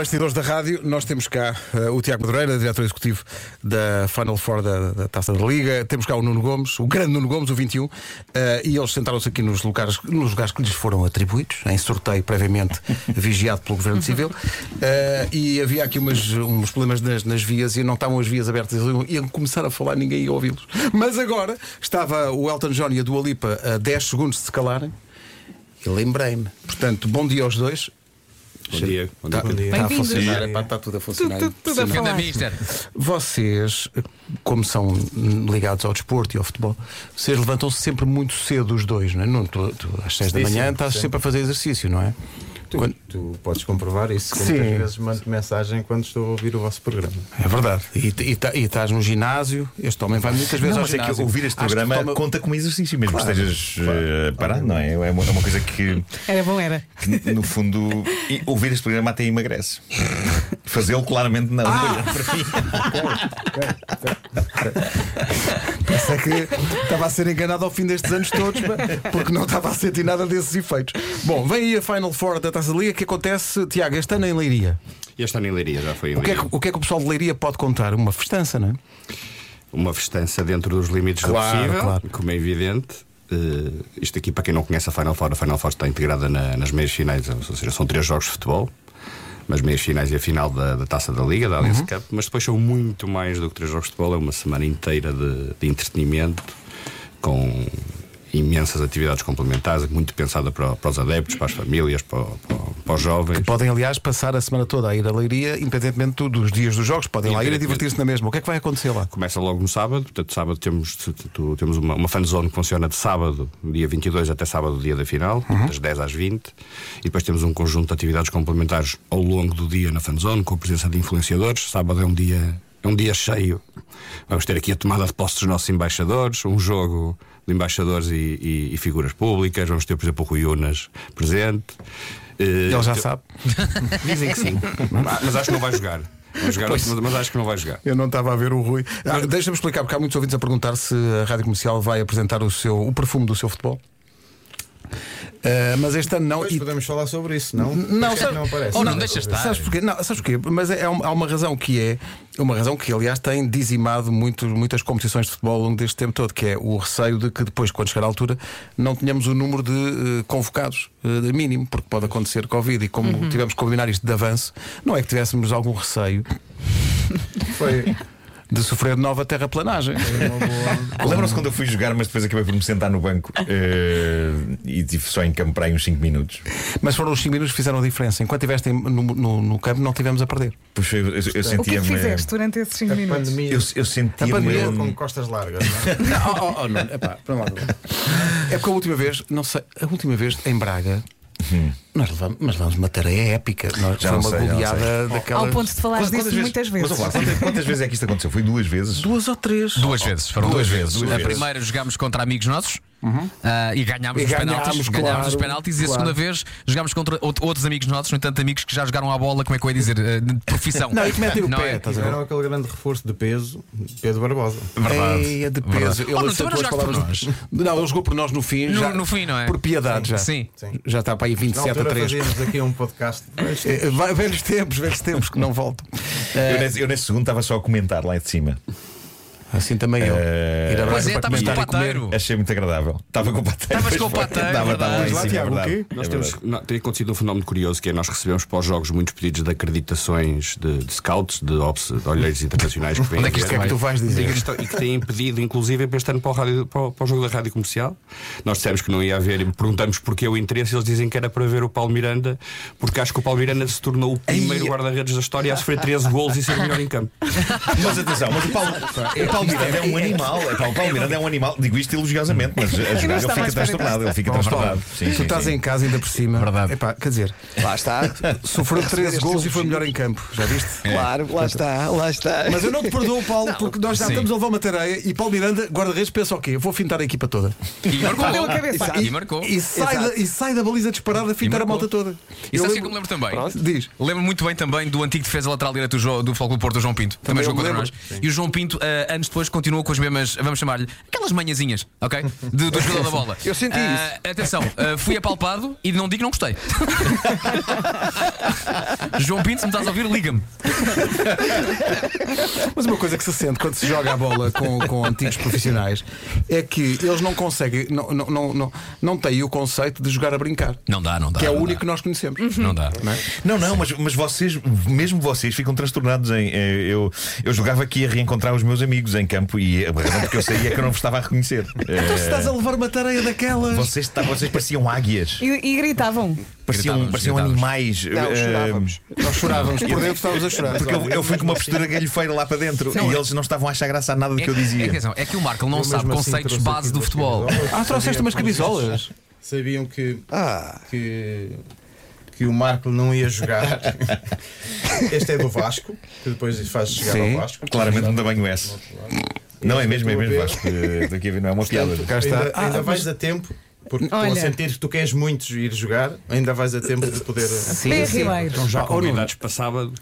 bastidores da rádio, nós temos cá uh, o Tiago Madureira, diretor executivo da Final Four da, da, Taça da Liga. Temos cá o Nuno Gomes, o grande Nuno Gomes, o 21. Uh, e eles sentaram-se aqui nos lugares, nos lugares que lhes foram atribuídos, em sorteio previamente vigiado pelo Governo Civil. Uh, e havia aqui umas, uns problemas nas, nas, vias e não estavam as vias abertas. Iam começar a falar, ninguém ia ouvi-los. Mas agora estava o Elton John e a Dua Lipa a 10 segundos de se calarem. E lembrei-me. Portanto, bom dia aos dois. Bom dia. Bom dia. Está, está a funcionar, está tudo a funcionar. Tudo, tudo, tudo a falar. Vocês, como são ligados ao desporto e ao futebol, vocês levantam-se sempre muito cedo os dois, não é? Não, tu, tu, às 6 da manhã estás sempre a fazer exercício, não é? Tu, quando... tu podes comprovar isso. Sim. Muitas vezes mando mensagem quando estou a ouvir o vosso programa. É verdade. E, e, e estás no ginásio. Este homem vai muitas vezes não, ao mas ginásio. É que ouvir este programa toma... conta como exercício, mesmo claro, que estejas claro, uh, parado, não é? É uma, é uma, coisa que. Era bom, era. Que, no fundo, ouvir este programa até emagrece. Fazê-lo claramente não. Ah! Pensei que estava a ser enganado ao fim destes anos todos, porque não estava a sentir nada desses efeitos. Bom, vem aí a Final Four da Taça da Liga. O que acontece, Tiago, este ano em Leiria? Este ano em Leiria, já foi em o que, é que, o que é que o pessoal de Leiria pode contar? Uma festança, não é? Uma festança dentro dos limites claro, do possível, claro. como é evidente. Uh, isto aqui, para quem não conhece a Final Four, a Final Four está integrada na, nas meias finais, ou seja, são três jogos de futebol nas meias finais e a final da, da Taça da Liga, da Allianz uhum. Cup, mas depois são muito mais do que três jogos de bola, é uma semana inteira de, de entretenimento com imensas atividades complementares, muito pensada para, para os adeptos, para as famílias, para, para, para, os jovens. Que podem, aliás, passar a semana toda a ir à Leiria, independentemente dos dias dos jogos, podem lá ir a divertir-se na mesma. O que é que vai acontecer lá? Começa logo no sábado, portanto, sábado temos, temos uma, uma fanzone que funciona de sábado, dia 22 até sábado, dia da final, uhum. das 10 às 20, e depois temos um conjunto de atividades complementares ao longo do dia na fanzone, com a presença de influenciadores. Sábado é um dia é um dia cheio. Vamos ter aqui a tomada de posse dos nossos embaixadores, um jogo de embaixadores e, e, e figuras públicas. Vamos ter, por exemplo, o Rui Unas presente. Ele já sabe. Dizem que sim. Mas acho que não vai jogar. Jogar mas, mas acho que não vai jogar. Eu não estava a ver o Rui. Ah, Deixa-me explicar, porque há muitos ouvintes a perguntar se a rádio comercial vai apresentar o, seu, o perfume do seu futebol. Uh, mas este ano não. Pois e... podemos falar sobre isso, não? Não, sabe... não aparece. Ou não, deixa estar. Sabes porquê? Não, sabes porquê? Mas é, há uma razão que é. Uma razão que, aliás, tem dizimado muito, muitas competições de futebol ao longo deste tempo todo, que é o receio de que depois, quando chegar à altura, não tenhamos o número de uh, convocados uh, mínimo, porque pode acontecer Covid e como uhum. tivemos que combinar isto de avanço, não é que tivéssemos algum receio. Foi de sofrer nova terraplanagem. Lembram-se quando eu fui jogar, mas depois acabei por me sentar no banco uh, e tive só em campo para aí uns 5 minutos. Mas foram os 5 minutos que fizeram a diferença. Enquanto estiveste no, no, no, campo, não tivemos a perder. Puxa, eu, eu, eu sentia-me. O que é que fizeste durante esses 5 minutos? Pandemia. Eu, eu sentia-me. com costas largas, não é? não, oh, oh, não, epá, é porque a última vez, não sei, a última vez em Braga. Hum. Nós levamos, mas levamos uma tarefa épica. Nós já uma sei, goleada daquela. Ao ponto de falar disso vezes, muitas vezes. Mas, lá, quantas, quantas, vezes é que isto aconteceu? Foi duas vezes? Duas ou três? Duas vezes. Foram duas, duas vezes. Duas a vezes. primeira jogámos contra amigos nossos. Uhum. Uh, e ganhámos e os ganhámos, penaltis, claro, ganhámos os penaltis claro. e a segunda vez jogámos contra outros amigos nossos, no entanto, amigos que já jogaram à bola, como é que eu ia dizer, uh, de profissão. Não, e que metem o Não pé, é? estás a ver? Tiveram aquele grande reforço de peso, Pedro Barbosa. Verdade. Ei, de peso. Oh, não, tu não jogaste por nós. Não, ele jogou por nós no fim. No- já, no fim, não é? Por piedade já. Sim. Sim. Já está para aí Na 27 a altura 3. fazíamos aqui um podcast. Eh, Velhos tempos, velhos tempos que não voltam. Eu nesse, eu nesse segundo estava só a comentar lá de cima. Assim também eu. Eh, Ir a Pois Braga é, para estavas com o e comer. pateiro. Achei muito agradável. Estava com o pateiro. Estavas com o pois foi. pateiro, Estava, estava lá em verdade. cima, é Tiago, o verdade. quê? É Nós verdade. temos, não, tem acontecido um fenómeno curioso que é nós recebemos para os jogos muitos pedidos de acreditações de, de scouts, de, ops, de olheiros internacionais que vêm Onde é que ver. isto O que é que tu vais dizer? E que estão- e que têm pedido, inclusive, para este ano para o, rádio- para o- para o jogo da rádio comercial. Nós dissemos que não ia haver e perguntamos porquê o interesse. Eles dizem que era para ver o Paulo Miranda, porque acho que o Paulo Miranda se tornou o primeiro guarda-redes da história a sofrer 13 golos e ser o melhor em campo. Mas atenção, mas o Paulo, o Paulo Miranda é um animal. É, pá, o Paulo Miranda é um animal. Digo isto elogiosamente, mas a jogar ele fica transtornado. Ele fica Paulo, transtornado. Tu estás sim. em casa ainda por cima. Verdade. Epá, quer dizer, Lá está. sofreu 13 gols e foi melhor em campo. Já viste? Claro, lá está, lá está. Mas eu não te perdoo, Paulo, porque nós já Sim. estamos a levar uma tareia e Paulo Miranda, guarda-redes, pensa o quê? Eu vou fintar a equipa toda. E marcou. Deu a cabeça. E marcou. E sai, da, e sai da baliza disparada a fintar a malta toda. E Eu sabes o que lembro- eu me lembro também? Diz. Lembro muito bem também do antigo defesa lateral direito do, do Futebol Clube Porto, o João Pinto. Também, jogou contra nós. E o João Pinto, ah, antes depois continua com as mesmas, vamos chamar-lhe, aquelas manhãzinhas, ok? De- do jogador da bola. Eu senti Ah, Atenção, ah, fui apalpado e não digo que não gostei. João Pinto, se me estás a ouvir, liga-me. Mas uma coisa que se sente quando se joga a bola com, com antigos profissionais é que eles não conseguem, não, não, não, não, não têm o conceito de jogar a brincar. Não dá, não dá. Que é o único dá. que nós conhecemos. Não dá. Não é? Não, não, mas, mas vocês, mesmo vocês, ficam transtornados em. Eu, eu jogava aqui a reencontrar os meus amigos em campo e a razão porque eu saía é que eu não vos estava a reconhecer. Então se estás Eh, a levar uma tareia daquelas. vocês, tá- vocês pareciam águias, E, e gritavam. pareciam, Gritávamos, pareciam gritávamos. animais. Não, eh, chorávamos. Nós chorávamos, por dentro estávamos a chorar. Porque eu, eu fui com uma postura galhofeira lá para dentro Não, e é- eles não estavam a achar graça a nada do É, que eu é, dizia. atenção, é que o Marco não Eu sabe mesmo assim conceitos trouxe base aqui do duas futebol. camisolas. Ah, trouxeste umas camisolas. Sabiam que, Ah, que, que o Marco não ia jogar. este é do Vasco, que depois faz chegar Sim. ao Vasco. Claramente um tamanho S. Não é mesmo, é mesmo Estou a ver. Vasco. eh, Estou aqui a ver, não é uma piada. Cá está. Ainda, Ah, ainda mas- vais a tempo, porque Olha. a sentir que tu queres muito ir jogar, ainda vais a tempo de poder. Bem Ribeiro. Estão já Ah, oh, Nuno. convidados para sábado.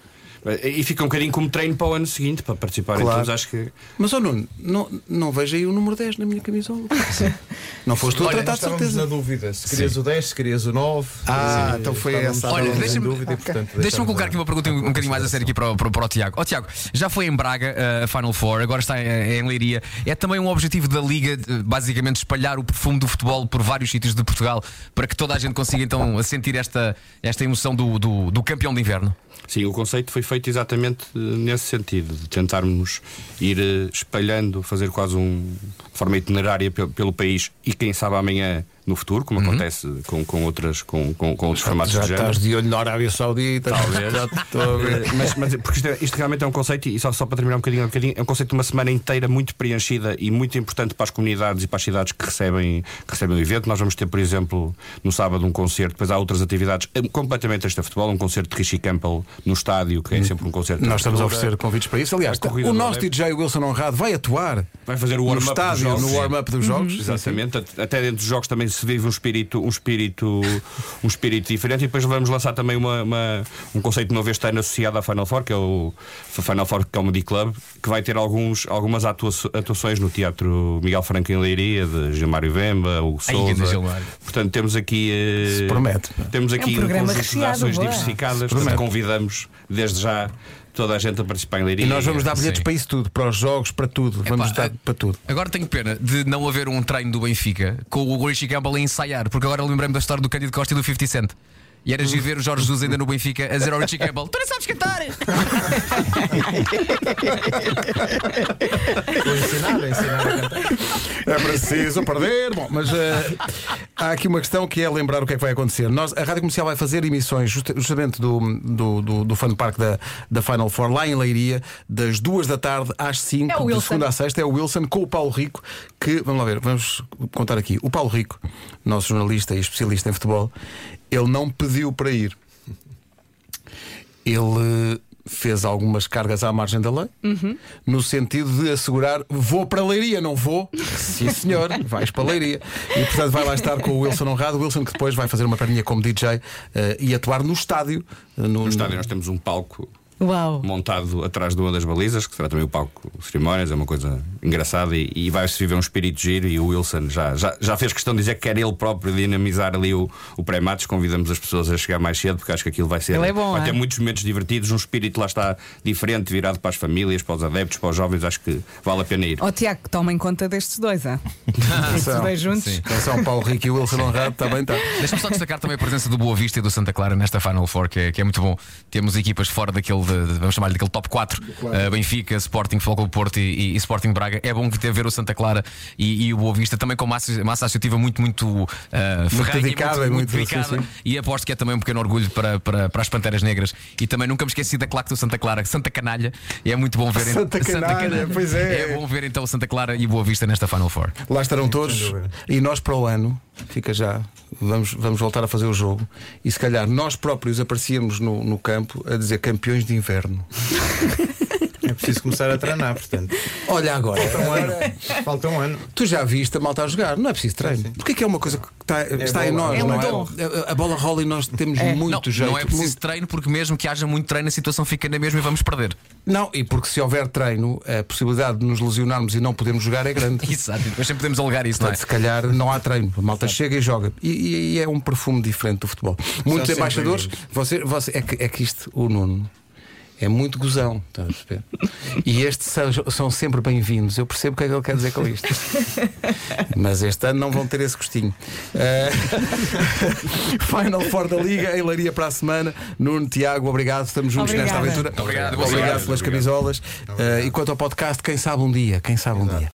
E fica um bocadinho como treino para o ano seguinte, para participarem Claro. todos. Acho que Mas, oh Nuno, não, não vejo aí o número 10 na minha camisola. Não foste tu a tratar de Estávamos certeza. na dúvida se querias o 10, se querias o 9. Ah, eh, então foi essa. Olha, deixa-me- dúvida e, portanto, Deixa-me deixamos colocar aqui uma pergunta um, um bocadinho mais a sério aqui para, o- para, o- para o Tiago. Ó Tiago, já foi em Braga uh, a Final Four, agora está em, em Leiria. É também um objetivo da Liga, uh, basicamente, espalhar o perfume do futebol por vários sítios de Portugal para que toda a gente consiga então sentir esta, esta emoção do, do, do campeão de inverno. Sim, o conceito foi feito exatamente eh, nesse sentido, de tentarmos ir eh, espalhando, fazer quase um de forma itinerária pelo, pelo país e quem sabe amanhã no futuro, como acontece com, com outras com, com, com outros formatos Já de género. estás de olho na Arábia Saudita. Talvez. Já estou a ver. Eh, mas, mas porque isto, é- isto realmente é um conceito, e só, só para terminar um bocadinho, um bocadinho, é um conceito de uma semana inteira muito preenchida e muito importante para as comunidades e para as cidades que recebem, que recebem o evento. Nós vamos ter, por exemplo, no sábado um concerto, depois há outras atividades eh, completamente extra futebol, um concerto de Richie Campbell no estádio, que é sempre um concerto. Nós estamos a oferecer convites para isso. Aliás, o nosso. DJ Wilson Honrado vai atuar Vai fazer o no warm-up dos estádio, no warm-up dos jogos. Exatamente, Até dentro dos jogos também se vive um espírito, um espírito, um espírito diferente. E depois vamos lançar também uma, uma- um conceito novo este ano associado à Final Four, que é o Final Four Comedy Club, que vai ter alguns, algumas atua- atuações no Teatro Miguel Franco em Leiria, de Gilmário Vemba, o Souza. Portanto, temos aqui. eh, Se promete. Temos aqui um, programa conjunto de ações boa. diversificadas. Portanto, convidamos desde já toda a gente a participar em Leiria. E nós vamos dar bilhetes Sim. para isso tudo, para os jogos, para tudo. Vamos Epá, dar para tudo. Agora tenho pena de não haver um treino do Benfica com o Richie Campbell a ensaiar, porque agora lembrei-me da história do Cândido Costa e do 50 Cent. E era de ver o Jorge Jesus ainda no Benfica a dizer ao Richie Campbell: Tu nem sabes cantar! Vou ensinar, a ensinar a cantar. É preciso perder. Bom, mas eh, há aqui uma questão que é lembrar o que é que vai acontecer. Nós, a Rádio Comercial vai fazer emissões justa- justamente do, do, do, do Fun Park da, da Final Four lá em Leiria, das duas da tarde às 5, É o de Wilson. segunda a sexta. É o Wilson com o Paulo Rico, que, vamos lá ver, vamos contar aqui. O Paulo Rico, nosso jornalista e especialista em futebol, ele não pediu para ir. Ele fez algumas cargas à margem da lei, no sentido de assegurar: vou para a Leiria, não vou? Sim, senhor, vais para a Leiria. E portanto vai lá estar com o Wilson Honrado. O Wilson que depois vai fazer uma perninha como DJ eh, e atuar no estádio. eh, No, No estádio nós temos um palco Uau. montado atrás de uma das balizas, que será também o palco de cerimónias, é uma coisa engraçada e, e vai-se viver um espírito giro. E o Wilson já, já, já fez questão de dizer que quer ele próprio dinamizar ali o, o pré-matos. Convidamos as pessoas a chegar mais cedo, porque acho que aquilo vai ser. Ele é bom, vai ter é? muitos momentos divertidos, um espírito lá está diferente, virado para as famílias, para os adeptos, para os jovens. Acho que vale a pena ir. Ó Tiago, tomem conta destes dois, ah? Estes dois juntos. Sim. Atenção, Paulo Rico e o Wilson Honrado também está. Deixa-me só destacar também a presença do Boa Vista e do Santa Clara nesta Final Four, que é, que é muito bom. Temos equipas fora daquele, de- de- vamos chamar-lhe daquele top 4, uh, Benfica, Sporting, Futebol Clube Porto e, e- e Sporting Braga. É bom ter ver o Santa Clara e, e o Boa Vista também com massa, massa associativa muito, muito, uh, ferrenha, dedicada e muito- dedicada. sim, sim. E aposto que é também um pequeno orgulho para, para, para as Panteras Negras. E também nunca me esqueci da claque do Santa Clara, Santa Canalha. E é muito bom ver Santa Canalha, pois é. É bom ver então o Santa Clara e Boa Vista nesta Final Four. Lá estarão todos. E nós para o ano, fica já, vamos, vamos voltar a fazer o jogo. E se calhar nós próprios aparecíamos no, no campo a dizer campeões de inverno. É preciso começar a treinar, portanto. Olha agora. Falta um ano. Falta um ano. Tu já viste a malta a jogar, não é preciso treino. Porque é que é uma coisa que está, está em nós, É não dom. é? A- A bola rola e nós temos muito não, jeito. não é preciso muito- treino, porque mesmo que haja muito treino, a situação fica na mesma e vamos perder. Não, e porque se houver treino, a possibilidade de nos lesionarmos e não podermos jogar é grande. Exato, depois sempre podemos alegar isso, não é? Portanto, se calhar não há treino. A malta chega e joga. E, e- e é um perfume diferente do futebol. Muitos embaixadores. Você, você, é, que, é que isto, o Nuno. É muito gozão, estás a perceber? E estes são, são sempre bem-vindos. Eu percebo o que é que ele quer dizer com isto. Mas este ano não vão ter esse gostinho. Eh, Final Four da Liga, em Leiria para a semana. Nuno, Tiago, obrigado. Estamos juntos Obrigada. nesta aventura. Obrigado, obrigado sorte. pelas camisolas. Eh, e quanto ao podcast, quem sabe um dia, quem sabe um dia.